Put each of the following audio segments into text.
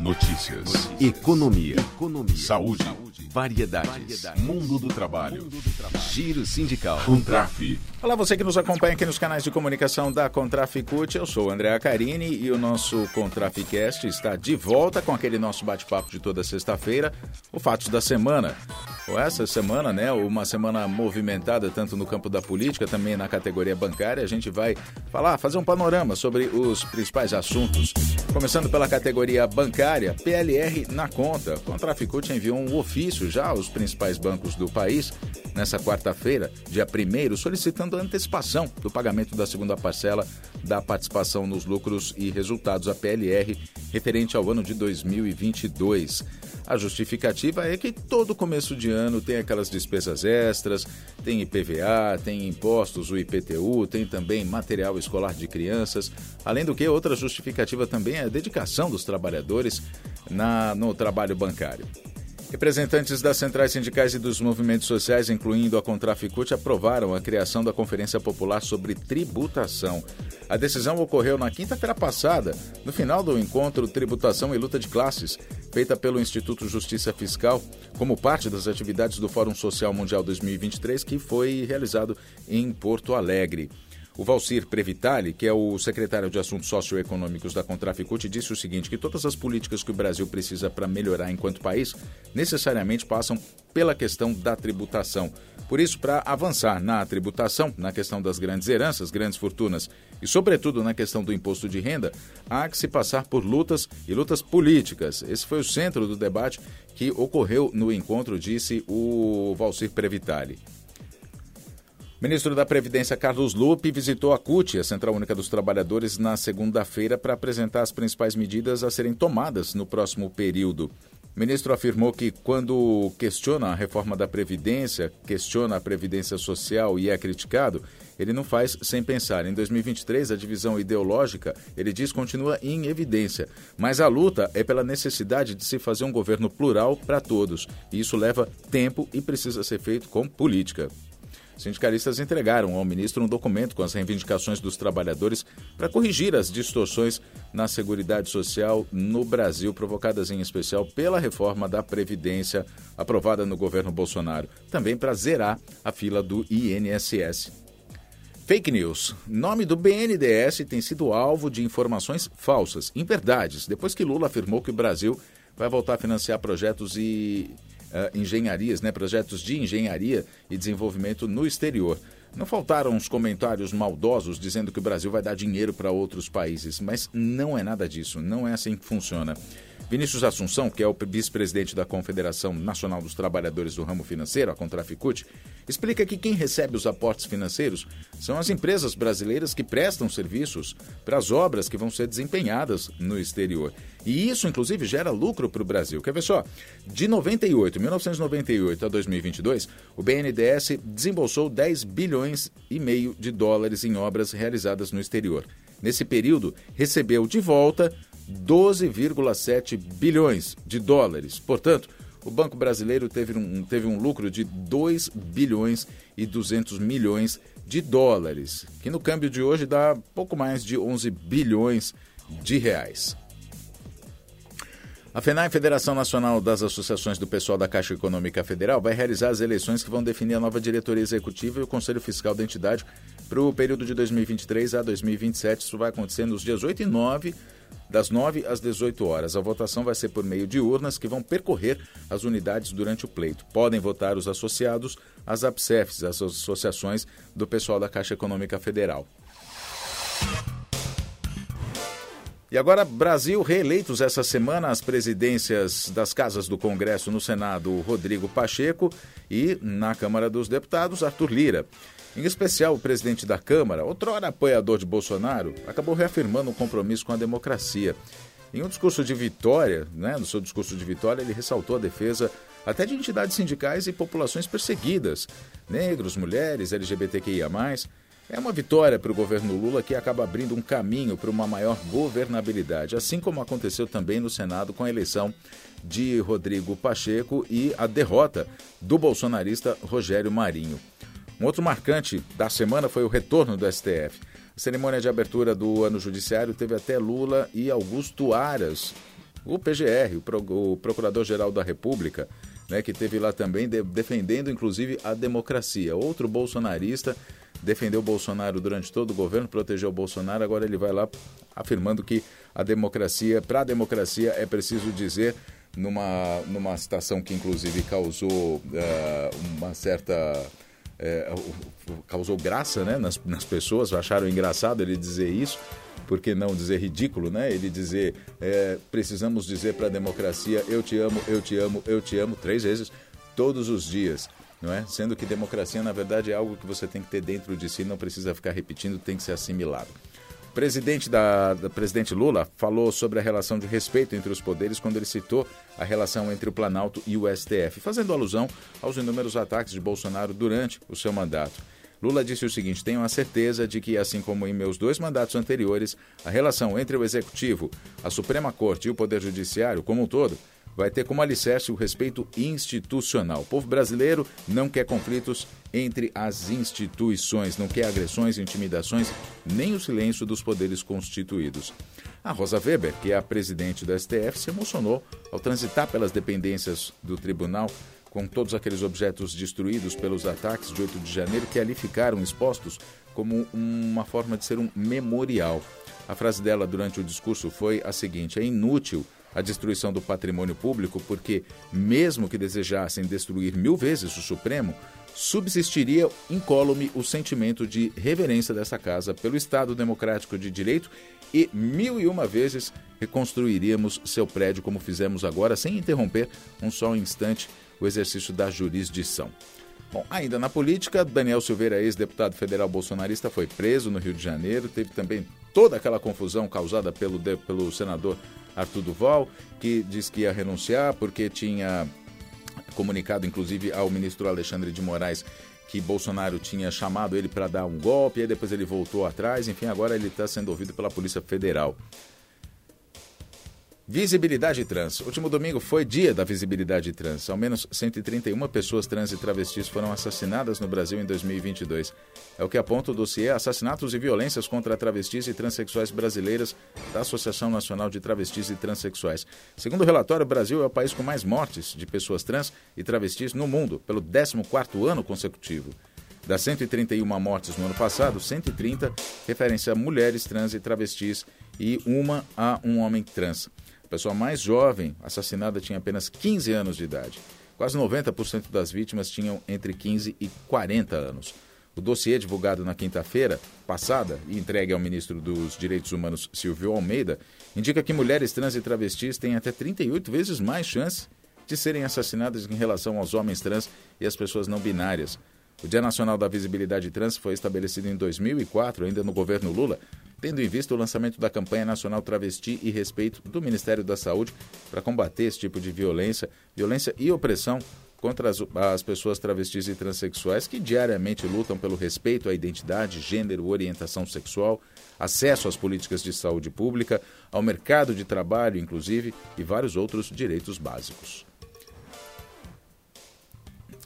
Notícias. Notícias. Economia. Economia. Saúde. Saúde. Variedades. Variedades. Mundo do trabalho. Mundo do trabalho. Giro sindical. Contraf. Olá, você que nos acompanha aqui nos canais de comunicação da Contraficute. Eu sou o André Carini e o nosso Contraficast está de volta com aquele nosso bate-papo de toda sexta-feira, o Fatos da Semana. Essa semana, né, uma semana movimentada tanto no campo da política, também na categoria bancária, a gente vai falar, fazer um panorama sobre os principais assuntos. Começando pela categoria bancária, PLR na conta. O enviou um ofício já aos principais bancos do país nessa quarta-feira, dia 1 solicitando antecipação do pagamento da segunda parcela da participação nos lucros e resultados, a PLR, referente ao ano de 2022. A justificativa é que todo começo de ano tem aquelas despesas extras, tem IPVA, tem impostos, o IPTU, tem também material escolar de crianças. Além do que, outra justificativa também é a dedicação dos trabalhadores na, no trabalho bancário. Representantes das centrais sindicais e dos movimentos sociais, incluindo a Contraficute, aprovaram a criação da Conferência Popular sobre Tributação. A decisão ocorreu na quinta-feira passada, no final do encontro Tributação e Luta de Classes, feita pelo Instituto Justiça Fiscal, como parte das atividades do Fórum Social Mundial 2023, que foi realizado em Porto Alegre. O Valcir Previtali, que é o secretário de Assuntos Socioeconômicos da Contraficute, disse o seguinte: que todas as políticas que o Brasil precisa para melhorar enquanto país necessariamente passam pela questão da tributação. Por isso, para avançar na tributação, na questão das grandes heranças, grandes fortunas e, sobretudo, na questão do imposto de renda, há que se passar por lutas e lutas políticas. Esse foi o centro do debate que ocorreu no encontro, disse o Valcir Previtali. Ministro da Previdência, Carlos Lupe, visitou a CUT, a Central Única dos Trabalhadores, na segunda-feira para apresentar as principais medidas a serem tomadas no próximo período. O ministro afirmou que, quando questiona a reforma da Previdência, questiona a Previdência Social e é criticado, ele não faz sem pensar. Em 2023, a divisão ideológica, ele diz, continua em evidência. Mas a luta é pela necessidade de se fazer um governo plural para todos. E isso leva tempo e precisa ser feito com política. Sindicalistas entregaram ao ministro um documento com as reivindicações dos trabalhadores para corrigir as distorções na Seguridade Social no Brasil, provocadas em especial pela reforma da Previdência aprovada no governo Bolsonaro, também para zerar a fila do INSS. Fake news. Nome do BNDES tem sido alvo de informações falsas, inverdades, depois que Lula afirmou que o Brasil vai voltar a financiar projetos e engenharias, né, projetos de engenharia e desenvolvimento no exterior. Não faltaram os comentários maldosos dizendo que o Brasil vai dar dinheiro para outros países, mas não é nada disso, não é assim que funciona. Vinícius Assunção, que é o vice-presidente da Confederação Nacional dos Trabalhadores do Ramo Financeiro, a Contraficute, explica que quem recebe os aportes financeiros são as empresas brasileiras que prestam serviços para as obras que vão ser desempenhadas no exterior. E isso, inclusive, gera lucro para o Brasil. Quer ver só? De 98, 1998 a 2022, o BNDES desembolsou 10 bilhões e meio de dólares em obras realizadas no exterior. Nesse período, recebeu de volta 12,7 bilhões de dólares. Portanto, o Banco Brasileiro teve um, teve um lucro de 2 bilhões e 200 milhões de dólares, que no câmbio de hoje dá pouco mais de 11 bilhões de reais. A FENAI, Federação Nacional das Associações do Pessoal da Caixa Econômica Federal, vai realizar as eleições que vão definir a nova diretoria executiva e o Conselho Fiscal da entidade para o período de 2023 a 2027. Isso vai acontecer nos dias 8 e 9 das 9 às 18 horas. A votação vai ser por meio de urnas que vão percorrer as unidades durante o pleito. Podem votar os associados às APSEFs, as associações do pessoal da Caixa Econômica Federal. E agora, Brasil reeleitos essa semana as presidências das casas do Congresso no Senado, Rodrigo Pacheco, e na Câmara dos Deputados, Arthur Lira. Em especial, o presidente da Câmara, outrora apoiador de Bolsonaro, acabou reafirmando um compromisso com a democracia. Em um discurso de vitória, né, no seu discurso de vitória, ele ressaltou a defesa até de entidades sindicais e populações perseguidas, negros, mulheres, LGBTQIA. É uma vitória para o governo Lula que acaba abrindo um caminho para uma maior governabilidade, assim como aconteceu também no Senado com a eleição de Rodrigo Pacheco e a derrota do bolsonarista Rogério Marinho. Um outro marcante da semana foi o retorno do STF. A cerimônia de abertura do ano judiciário teve até Lula e Augusto Aras o PGR, o, Pro, o Procurador-Geral da República, né, que teve lá também de, defendendo inclusive a democracia. Outro bolsonarista defendeu o Bolsonaro durante todo o governo, protegeu o Bolsonaro, agora ele vai lá afirmando que a democracia, para a democracia é preciso dizer numa, numa citação que inclusive causou uh, uma certa é, causou graça né, nas, nas pessoas, acharam engraçado ele dizer isso, por que não dizer ridículo, né? Ele dizer, é, precisamos dizer para a democracia, eu te amo, eu te amo, eu te amo, três vezes, todos os dias. Não é? Sendo que democracia, na verdade, é algo que você tem que ter dentro de si, não precisa ficar repetindo, tem que ser assimilado. O presidente, da, da, presidente Lula falou sobre a relação de respeito entre os poderes quando ele citou a relação entre o Planalto e o STF, fazendo alusão aos inúmeros ataques de Bolsonaro durante o seu mandato. Lula disse o seguinte: Tenho a certeza de que, assim como em meus dois mandatos anteriores, a relação entre o Executivo, a Suprema Corte e o Poder Judiciário como um todo vai ter como alicerce o respeito institucional. O povo brasileiro não quer conflitos entre as instituições, não quer agressões, intimidações, nem o silêncio dos poderes constituídos. A Rosa Weber, que é a presidente do STF, se emocionou ao transitar pelas dependências do tribunal com todos aqueles objetos destruídos pelos ataques de 8 de janeiro que ali ficaram expostos como uma forma de ser um memorial. A frase dela durante o discurso foi a seguinte: é inútil a destruição do patrimônio público, porque, mesmo que desejassem destruir mil vezes o Supremo, subsistiria incólume o sentimento de reverência dessa casa pelo Estado Democrático de Direito e mil e uma vezes reconstruiríamos seu prédio como fizemos agora, sem interromper um só instante o exercício da jurisdição. Bom, ainda na política, Daniel Silveira, ex-deputado federal bolsonarista, foi preso no Rio de Janeiro. Teve também toda aquela confusão causada pelo, pelo senador Arthur Duval, que diz que ia renunciar porque tinha comunicado, inclusive, ao ministro Alexandre de Moraes que Bolsonaro tinha chamado ele para dar um golpe, aí depois ele voltou atrás, enfim, agora ele está sendo ouvido pela Polícia Federal. Visibilidade trans. Último domingo foi dia da visibilidade trans. Ao menos 131 pessoas trans e travestis foram assassinadas no Brasil em 2022. É o que aponta o dossiê Assassinatos e Violências contra Travestis e Transsexuais Brasileiras da Associação Nacional de Travestis e Transsexuais. Segundo o relatório, o Brasil é o país com mais mortes de pessoas trans e travestis no mundo, pelo 14º ano consecutivo. Das 131 mortes no ano passado, 130 referem-se a mulheres trans e travestis e uma a um homem trans. Pessoa mais jovem assassinada tinha apenas 15 anos de idade. Quase 90% das vítimas tinham entre 15 e 40 anos. O dossiê divulgado na quinta-feira passada e entregue ao ministro dos Direitos Humanos, Silvio Almeida, indica que mulheres trans e travestis têm até 38 vezes mais chance de serem assassinadas em relação aos homens trans e às pessoas não binárias. O Dia Nacional da Visibilidade Trans foi estabelecido em 2004, ainda no governo Lula, tendo em vista o lançamento da campanha nacional Travesti e Respeito do Ministério da Saúde para combater esse tipo de violência, violência e opressão contra as, as, pessoas travestis e transexuais que diariamente lutam pelo respeito à identidade, gênero, orientação sexual, acesso às políticas de saúde pública, ao mercado de trabalho, inclusive, e vários outros direitos básicos.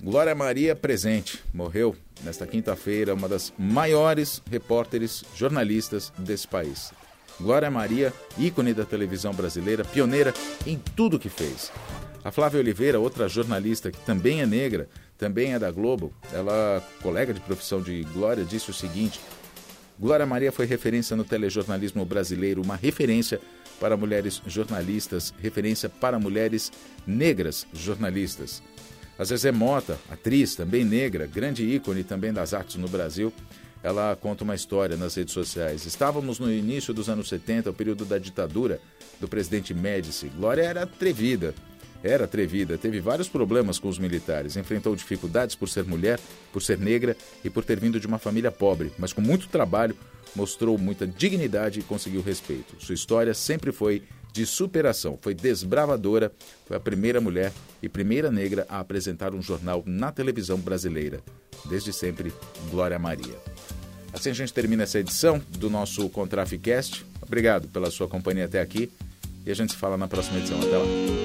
Glória Maria presente, morreu nesta quinta-feira, uma das maiores repórteres jornalistas desse país. Glória Maria, ícone da televisão brasileira, pioneira em tudo que fez. A Flávia Oliveira, outra jornalista que também é negra, também é da Globo, ela, colega de profissão de Glória, disse o seguinte: Glória Maria foi referência no telejornalismo brasileiro, uma referência para mulheres jornalistas, referência para mulheres negras jornalistas. A Zezé Mota, atriz, também negra, grande ícone também das artes no Brasil, ela conta uma história nas redes sociais. Estávamos no início dos anos 70, o período da ditadura do presidente Médici. Glória era atrevida, era atrevida, teve vários problemas com os militares, enfrentou dificuldades por ser mulher, por ser negra e por ter vindo de uma família pobre, mas com muito trabalho mostrou muita dignidade e conseguiu respeito. Sua história sempre foi de superação. Foi desbravadora, foi a primeira mulher e primeira negra a apresentar um jornal na televisão brasileira. Desde sempre, Glória Maria. Assim a gente termina essa edição do nosso Contraficast. Obrigado pela sua companhia até aqui e a gente se fala na próxima edição. Até lá.